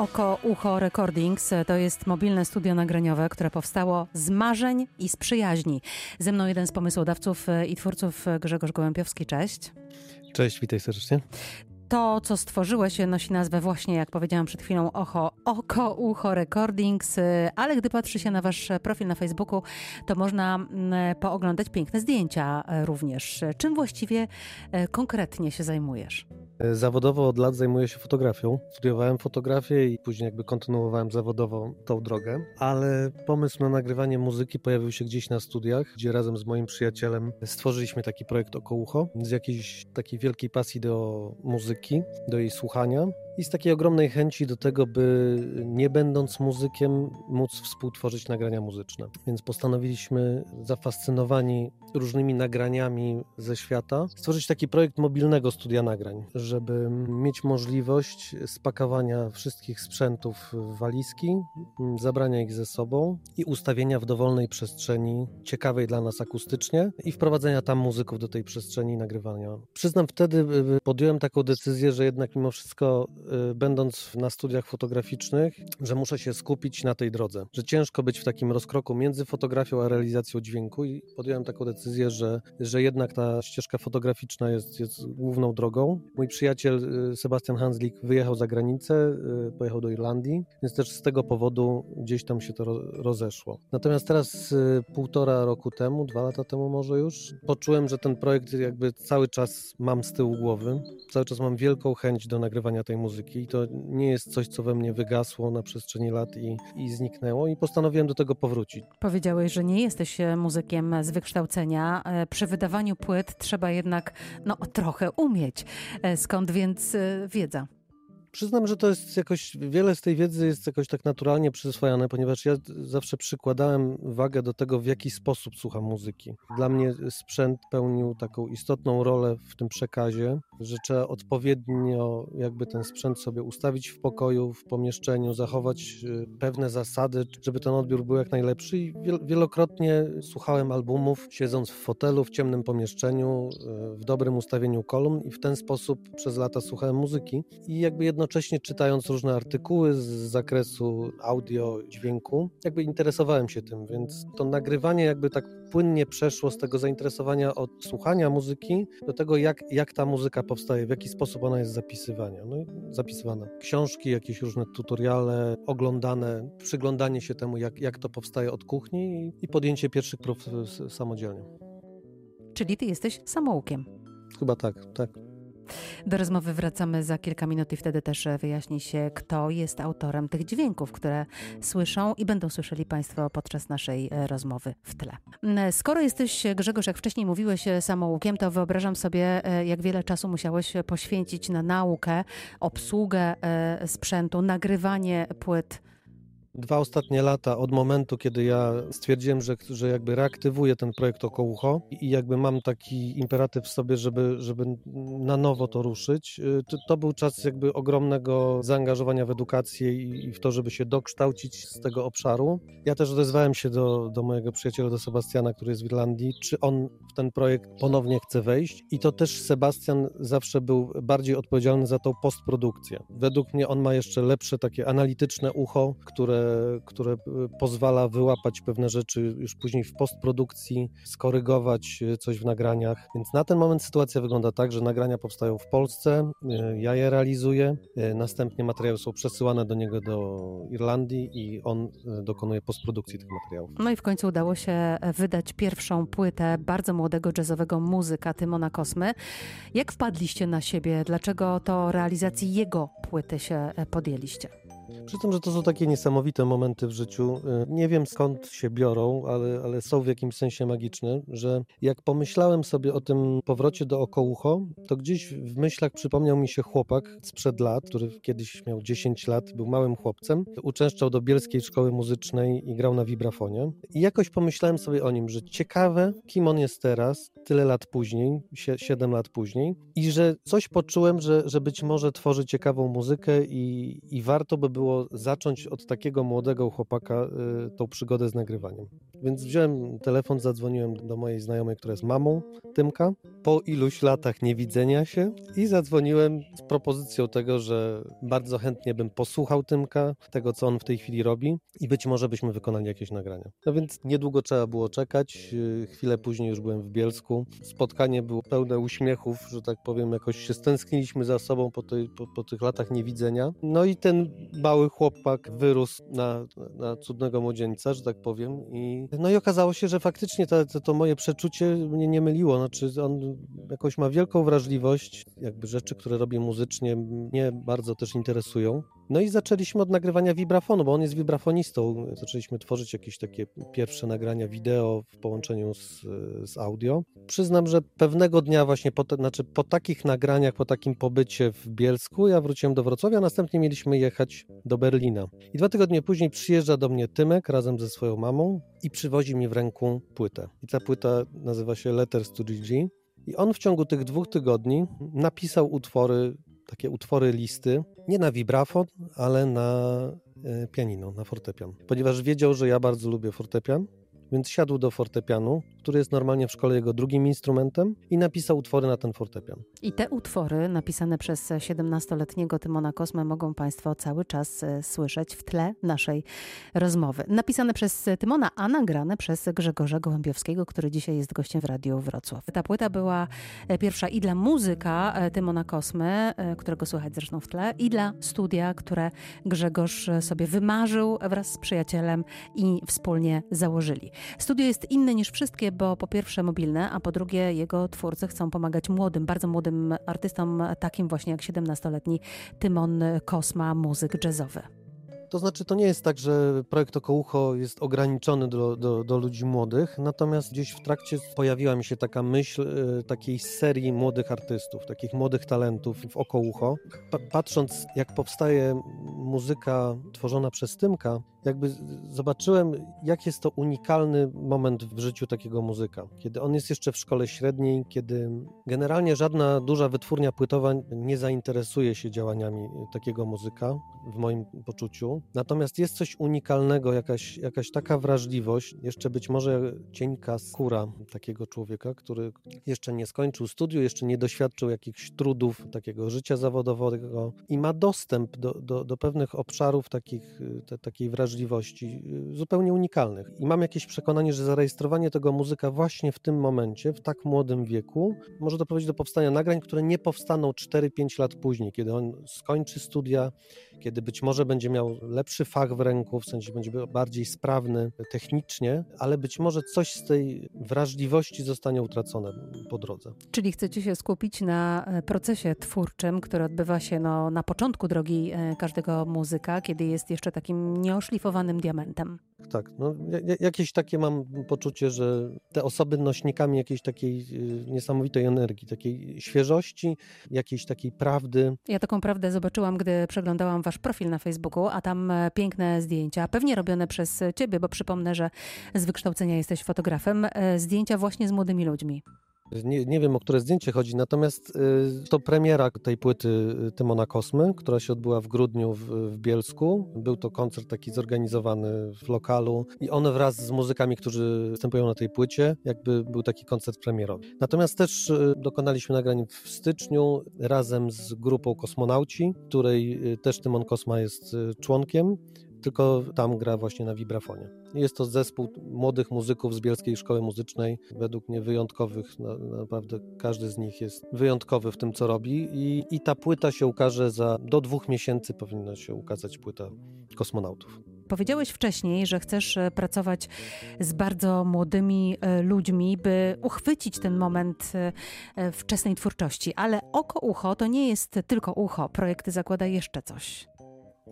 Oko Ucho Recordings to jest mobilne studio nagraniowe, które powstało z marzeń i z przyjaźni. Ze mną jeden z pomysłodawców i twórców Grzegorz Gołębiowski. Cześć. Cześć, witaj serdecznie. To, co stworzyłeś, nosi nazwę właśnie, jak powiedziałam przed chwilą, Ocho, Oko Ucho Recordings, ale gdy patrzy się na wasz profil na Facebooku, to można mm, pooglądać piękne zdjęcia również. Czym właściwie e, konkretnie się zajmujesz? Zawodowo od lat zajmuję się fotografią. Studiowałem fotografię i później jakby kontynuowałem zawodowo tą drogę, ale pomysł na nagrywanie muzyki pojawił się gdzieś na studiach, gdzie razem z moim przyjacielem stworzyliśmy taki projekt Okołucho z jakiejś takiej wielkiej pasji do muzyki, do jej słuchania i z takiej ogromnej chęci do tego, by nie będąc muzykiem, móc współtworzyć nagrania muzyczne. Więc postanowiliśmy, zafascynowani różnymi nagraniami ze świata, stworzyć taki projekt mobilnego studia nagrań, żeby mieć możliwość spakowania wszystkich sprzętów w walizki, zabrania ich ze sobą i ustawienia w dowolnej przestrzeni, ciekawej dla nas akustycznie i wprowadzenia tam muzyków do tej przestrzeni nagrywania. Przyznam, wtedy y, y, podjąłem taką decyzję, że jednak mimo wszystko będąc na studiach fotograficznych, że muszę się skupić na tej drodze, że ciężko być w takim rozkroku między fotografią a realizacją dźwięku i podjąłem taką decyzję, że, że jednak ta ścieżka fotograficzna jest, jest główną drogą. Mój przyjaciel y, Sebastian Hanslik wyjechał za granicę, y, pojechał do Irlandii, więc też z tego powodu gdzieś tam się to rozeszło. Natomiast teraz półtora roku temu, dwa lata temu może już, poczułem, że ten projekt jakby cały czas mam z tyłu głowy, cały czas mam wielką chęć do nagrywania tej muzyki muzyki. To nie jest coś, co we mnie wygasło na przestrzeni lat i, i zniknęło i postanowiłem do tego powrócić. Powiedziałeś, że nie jesteś e, muzykiem z wykształcenia. E, przy wydawaniu płyt trzeba jednak no, trochę umieć. E, skąd więc wiedza? Przyznam, że to jest jakoś, wiele z tej wiedzy jest jakoś tak naturalnie przyswajane, ponieważ ja zawsze przykładałem wagę do tego, w jaki sposób słucham muzyki. Dla mnie sprzęt pełnił taką istotną rolę w tym przekazie, że trzeba odpowiednio jakby ten sprzęt sobie ustawić w pokoju, w pomieszczeniu, zachować y, pewne zasady, żeby ten odbiór był jak najlepszy. I wielokrotnie słuchałem albumów, siedząc w fotelu, w ciemnym pomieszczeniu, y, w dobrym ustawieniu kolumn i w ten sposób przez lata słuchałem muzyki. I jakby jedno jednocześnie czytając różne artykuły z zakresu audio, dźwięku, jakby interesowałem się tym, więc to nagrywanie jakby tak płynnie przeszło z tego zainteresowania od słuchania muzyki do tego, jak, jak ta muzyka powstaje, w jaki sposób ona jest zapisywana. No i zapisywana. Książki, jakieś różne tutoriale, oglądane, przyglądanie się temu, jak, jak to powstaje od kuchni i, i podjęcie pierwszych prób samodzielnie. Czyli ty jesteś samoukiem. Chyba tak, tak. Do rozmowy wracamy za kilka minut i wtedy też e, wyjaśni się, kto jest autorem tych dźwięków, które słyszą i będą słyszeli Państwo podczas naszej e, rozmowy w tle. Mm, skoro jesteś, Grzegorz, jak wcześniej mówiłeś, e, samoukiem, to wyobrażam sobie, jak wiele czasu musiałeś poświęcić na naukę, obsługę sprzętu, nagrywanie płyt dwa ostatnie lata od momentu, kiedy ja stwierdziłem, że, że jakby reaktywuję ten projekt Okołucho i jakby mam taki imperatyw w sobie, żeby, żeby na nowo to ruszyć, y, to, to był czas jakby ogromnego zaangażowania w edukację i, i, w to, żeby się dokształcić z tego obszaru. Ja też odezwałem się do, do mojego przyjaciela, do Sebastiana, który jest w Irlandii, czy on w ten projekt ponownie chce wejść i to też Sebastian zawsze był bardziej odpowiedzialny za tą postprodukcję. Według mnie on ma jeszcze lepsze takie analityczne ucho, które które, pozwala wyłapać pewne rzeczy już później w postprodukcji, skorygować e, coś w nagraniach. Więc na ten moment sytuacja wygląda tak, że nagrania powstają w Polsce, e, ja je realizuję, e, następnie materiały są przesyłane do niego do Irlandii i on dokonuje postprodukcji tych materiałów. No i w końcu udało się wydać pierwszą płytę bardzo młodego jazzowego muzyka Tymona Kosmy. Jak wpadliście na siebie? Dlaczego to realizacji jego płyty się podjęliście? Przy tym, że to są takie niesamowite momenty w życiu, y, nie wiem skąd się biorą, ale, ale są w jakimś sensie magiczne, że jak pomyślałem sobie o tym powrocie do Okołucho, to gdzieś w myślach przypomniał mi się chłopak sprzed lat, który kiedyś miał 10 lat, był małym chłopcem, uczęszczał do Bielskiej Szkoły Muzycznej i grał na wibrafonie. I jakoś pomyślałem sobie o nim, że ciekawe, kim on jest teraz, tyle lat później, 7 lat później, i że coś poczułem, że, że być może tworzy ciekawą muzykę i, i warto by było było zacząć od takiego młodego chłopaka y, tą przygodę z nagrywaniem. Więc wziąłem telefon, zadzwoniłem do mojej znajomej, która jest mamą Tymka po iluś latach niewidzenia się i zadzwoniłem z propozycją tego, że bardzo chętnie bym posłuchał Tymka, tego co on w tej chwili robi i być może byśmy wykonali jakieś nagrania. No więc niedługo trzeba było czekać, chwilę później już byłem w Bielsku. Spotkanie było pełne uśmiechów, że tak powiem, jakoś się stęskniliśmy za sobą po, tej, po, po tych latach niewidzenia. No i ten mały chłopak wyrósł na, na cudnego młodzieńca, że tak powiem i no i okazało się, że faktycznie to, to, to moje przeczucie mnie nie myliło, znaczy on jakoś ma wielką wrażliwość, jakby rzeczy, które robię muzycznie mnie bardzo też interesują. No i zaczęliśmy od nagrywania wibrafonu, bo on jest wibrafonistą. Zaczęliśmy tworzyć jakieś takie pierwsze nagrania wideo w połączeniu z, z audio. Przyznam, że pewnego dnia właśnie po, znaczy po takich nagraniach, po takim pobycie w Bielsku, ja wróciłem do Wrocławia, a następnie mieliśmy jechać do Berlina. I dwa tygodnie później przyjeżdża do mnie Tymek razem ze swoją mamą i przywozi mi w ręku płytę. I ta płyta nazywa się Letters to Gigi. I on w ciągu tych dwóch tygodni napisał utwory, takie utwory listy, nie na vibrafon, ale na e, pianino, na fortepian. Ponieważ wiedział, że ja bardzo lubię fortepian, więc siadł do fortepianu, który jest normalnie w szkole jego drugim instrumentem i napisał utwory na ten fortepian. I te utwory napisane przez 17-letniego Tymona Kosmę mogą Państwo cały czas e, słyszeć w tle naszej rozmowy. Napisane przez Tymona, a nagrane przez Grzegorza Gołębiowskiego, który dzisiaj jest gościem w Radiu Wrocław. Ta płyta była e, pierwsza i dla muzyka e, Tymona Kosmy, którego słychać zresztą w tle, i dla studia, które Grzegorz sobie wymarzył wraz z przyjacielem i wspólnie założyli. Studio jest inne niż wszystkie, bo po pierwsze mobilne, a po drugie jego twórcy chcą pomagać młodym, bardzo młodym artystom, takim właśnie jak 17-letni Tymon Kosma, muzyk jazzowy. To znaczy, to nie jest tak, że projekt Okołucho jest ograniczony do, do, do, ludzi młodych, natomiast gdzieś w trakcie pojawiła mi się taka myśl y, takiej serii młodych artystów, takich młodych talentów w Okołucho. Pa patrząc, jak powstaje muzyka tworzona przez Tymka, jakby zobaczyłem, jak jest to unikalny moment w życiu takiego muzyka. Kiedy on jest jeszcze w szkole średniej, kiedy generalnie żadna duża wytwórnia płytowa nie zainteresuje się działaniami takiego muzyka, w moim poczuciu. Natomiast jest coś unikalnego, jakaś, jakaś taka wrażliwość, jeszcze być może cienka skóra takiego człowieka, który jeszcze nie skończył studiów, jeszcze nie doświadczył jakichś trudów takiego życia zawodowego i ma dostęp do, do, do pewnych obszarów takich, te, takiej wrażliwości wrażliwości y, zupełnie unikalnych. I mam jakieś przekonanie, że zarejestrowanie tego muzyka właśnie w tym momencie, w tak młodym wieku, może doprowadzić do powstania nagrań, które nie powstaną 4-5 lat później, kiedy on skończy studia, kiedy być może będzie miał lepszy fach w ręku, w sensie będzie bardziej sprawny technicznie, ale być może coś z tej wrażliwości zostanie utracone po drodze. Czyli chcecie się skupić na e, procesie twórczym, który odbywa się no, na początku drogi e, każdego muzyka, kiedy jest jeszcze takim nieoszlifowanym diamentem. Tak, no, jakieś takie mam poczucie, że te osoby nośnikami jakiejś takiej y, niesamowitej energii, takiej świeżości, jakiejś takiej prawdy. Ja taką prawdę zobaczyłam, gdy przeglądałam wasz profil na Facebooku, a tam e, piękne zdjęcia, pewnie robione przez ciebie, bo przypomnę, że z wykształcenia jesteś fotografem, e, zdjęcia właśnie z młodymi ludźmi. Nie, nie wiem, o które zdjęcie chodzi, natomiast y, to premiera tej płyty y, Tymona Kosmy, która się odbyła w grudniu w, w, Bielsku. Był to koncert taki zorganizowany w lokalu i one wraz z muzykami, którzy występują na tej płycie, jakby był taki koncert premierowy. Natomiast też y, dokonaliśmy nagrań w styczniu razem z grupą Kosmonauci, której też Tymon Kosma jest członkiem tylko tam gra właśnie na vibrafonie. Jest to zespół młodych muzyków z Bielskiej Szkoły Muzycznej, według mnie wyjątkowych, na, naprawdę każdy z nich jest wyjątkowy w tym, co robi i, i ta płyta się ukaże za, do dwóch miesięcy powinna się ukazać płyta kosmonautów. Powiedziałeś wcześniej, że chcesz e, pracować z bardzo młodymi e, ludźmi, by uchwycić ten moment e, wczesnej twórczości, ale oko ucho to nie jest tylko ucho. Projekt zakłada jeszcze coś.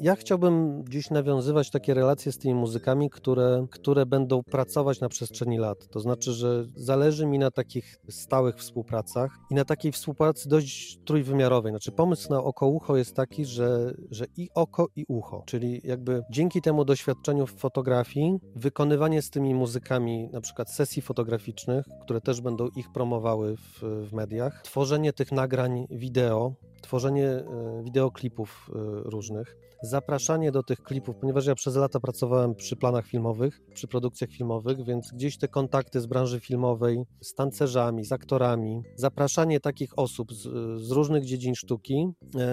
Ja chciałbym dziś nawiązywać takie relacje z tymi muzykami, które, które będą pracować na przestrzeni lat. To znaczy, że zależy mi na takich stałych współpracach i na takiej współpracy dość trójwymiarowej. Znaczy, pomysł na oko ucho jest taki, że, że i oko, i ucho, czyli jakby dzięki temu doświadczeniu w fotografii, wykonywanie z tymi muzykami na przykład sesji fotograficznych, które też będą ich promowały w, w mediach, tworzenie tych nagrań wideo, tworzenie wideoklipów różnych, zapraszanie do tych klipów, ponieważ ja przez lata pracowałem przy planach filmowych, przy produkcjach filmowych, więc gdzieś te kontakty z branży filmowej, z tancerzami, z aktorami, zapraszanie takich osób z, z różnych dziedzin sztuki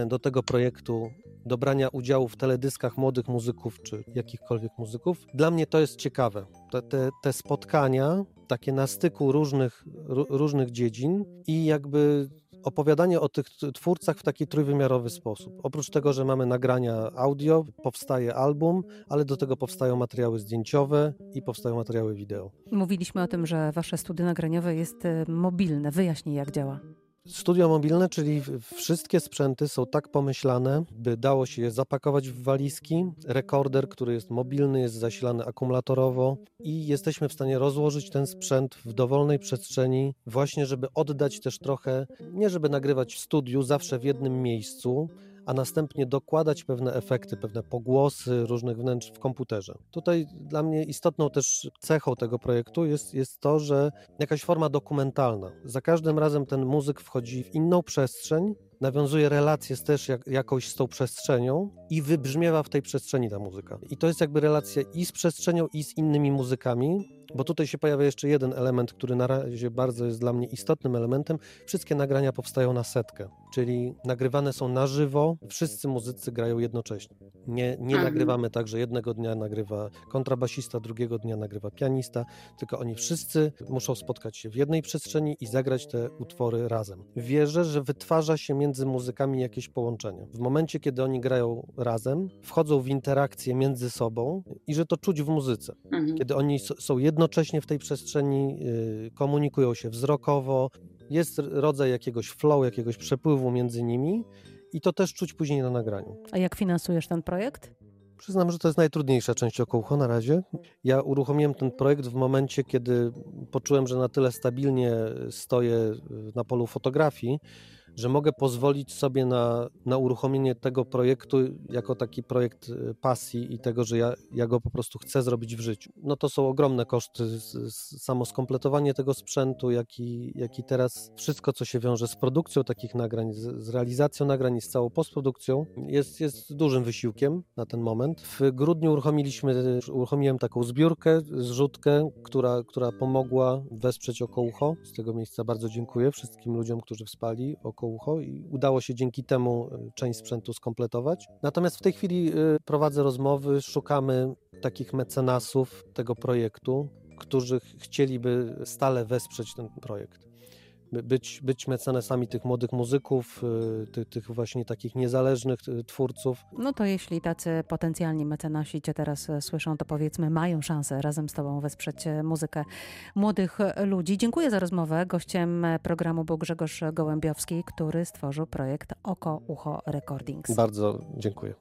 do tego projektu do brania udziału w teledyskach młodych muzyków czy jakichkolwiek muzyków. Dla mnie to jest ciekawe. Te, te, te spotkania, takie na styku różnych, różnych dziedzin i jakby opowiadanie o tych twórcach w taki trójwymiarowy sposób. Oprócz tego, że mamy nagrania audio, powstaje album, ale do tego powstają materiały zdjęciowe i powstają materiały wideo. Mówiliśmy o tym, że wasze studio nagraniowe jest e, mobilne. Wyjaśnij, jak działa. Studio mobilne, czyli wszystkie sprzęty są tak pomyślane, by dało się je zapakować w walizki. Rekorder, który jest mobilny, jest zasilany akumulatorowo i jesteśmy w stanie rozłożyć ten sprzęt w dowolnej przestrzeni, właśnie żeby oddać też trochę, nie żeby nagrywać w studiu zawsze w jednym miejscu, a następnie dokładać pewne efekty, pewne pogłosy różnych wnętrz w komputerze. Tutaj dla mnie istotną też cechą tego projektu jest, jest to, że jakaś forma dokumentalna. Za każdym razem ten muzyk wchodzi w inną przestrzeń, nawiązuje relacje też jak, jakoś z tą przestrzenią i wybrzmiewa w tej przestrzeni ta muzyka. I to jest jakby relacja i z przestrzenią, i z innymi muzykami, bo tutaj się pojawia jeszcze jeden element, który na razie bardzo jest dla mnie istotnym elementem. Wszystkie nagrania powstają na setkę, czyli nagrywane są na żywo, wszyscy muzycy grają jednocześnie. Nie, nie mhm. nagrywamy tak, że jednego dnia nagrywa kontrabasista, drugiego dnia nagrywa pianista, tylko oni wszyscy muszą spotkać się w jednej przestrzeni i zagrać te utwory razem. Wierzę, że wytwarza się między muzykami jakieś połączenie. W momencie, kiedy oni grają razem, wchodzą w interakcję między sobą i że to czuć w muzyce. Mhm. Kiedy oni są jedno jednocześnie w tej przestrzeni y, komunikują się wzrokowo, jest rodzaj jakiegoś flow, jakiegoś przepływu między nimi i to też czuć później na nagraniu. A jak finansujesz ten projekt? Przyznam, że to jest najtrudniejsza część około na razie. Ja uruchomiłem ten projekt w momencie, kiedy poczułem, że na tyle stabilnie stoję na polu fotografii, że mogę pozwolić sobie na, na uruchomienie tego projektu jako taki projekt y, pasji i tego, że ja, ja go po prostu chcę zrobić w życiu. No to są ogromne koszty, samo skompletowanie tego sprzętu, jak i, jak i teraz wszystko, co się wiąże z produkcją takich nagrań, z, z realizacją nagrań z całą postprodukcją, jest, jest dużym wysiłkiem na ten moment. W grudniu uruchomiliśmy, uruchomiłem taką zbiórkę, zrzutkę, która, która pomogła wesprzeć Okołucho. Z tego miejsca bardzo dziękuję wszystkim ludziom, którzy wspali Ucho i udało się dzięki temu e, część sprzętu skompletować. Natomiast w tej chwili e, prowadzę rozmowy, szukamy takich mecenasów tego projektu, którzy chcieliby stale wesprzeć ten projekt być, być mecenesami tych młodych muzyków, y, tych, tych właśnie takich niezależnych y, twórców. No to jeśli tacy potencjalni mecenasi Cię teraz e, słyszą, to powiedzmy mają szansę razem z Tobą wesprzeć e, muzykę młodych e, ludzi. Dziękuję za rozmowę. Gościem programu był Grzegorz Gołębiowski, który stworzył projekt Oko Ucho Recordings. Bardzo dziękuję.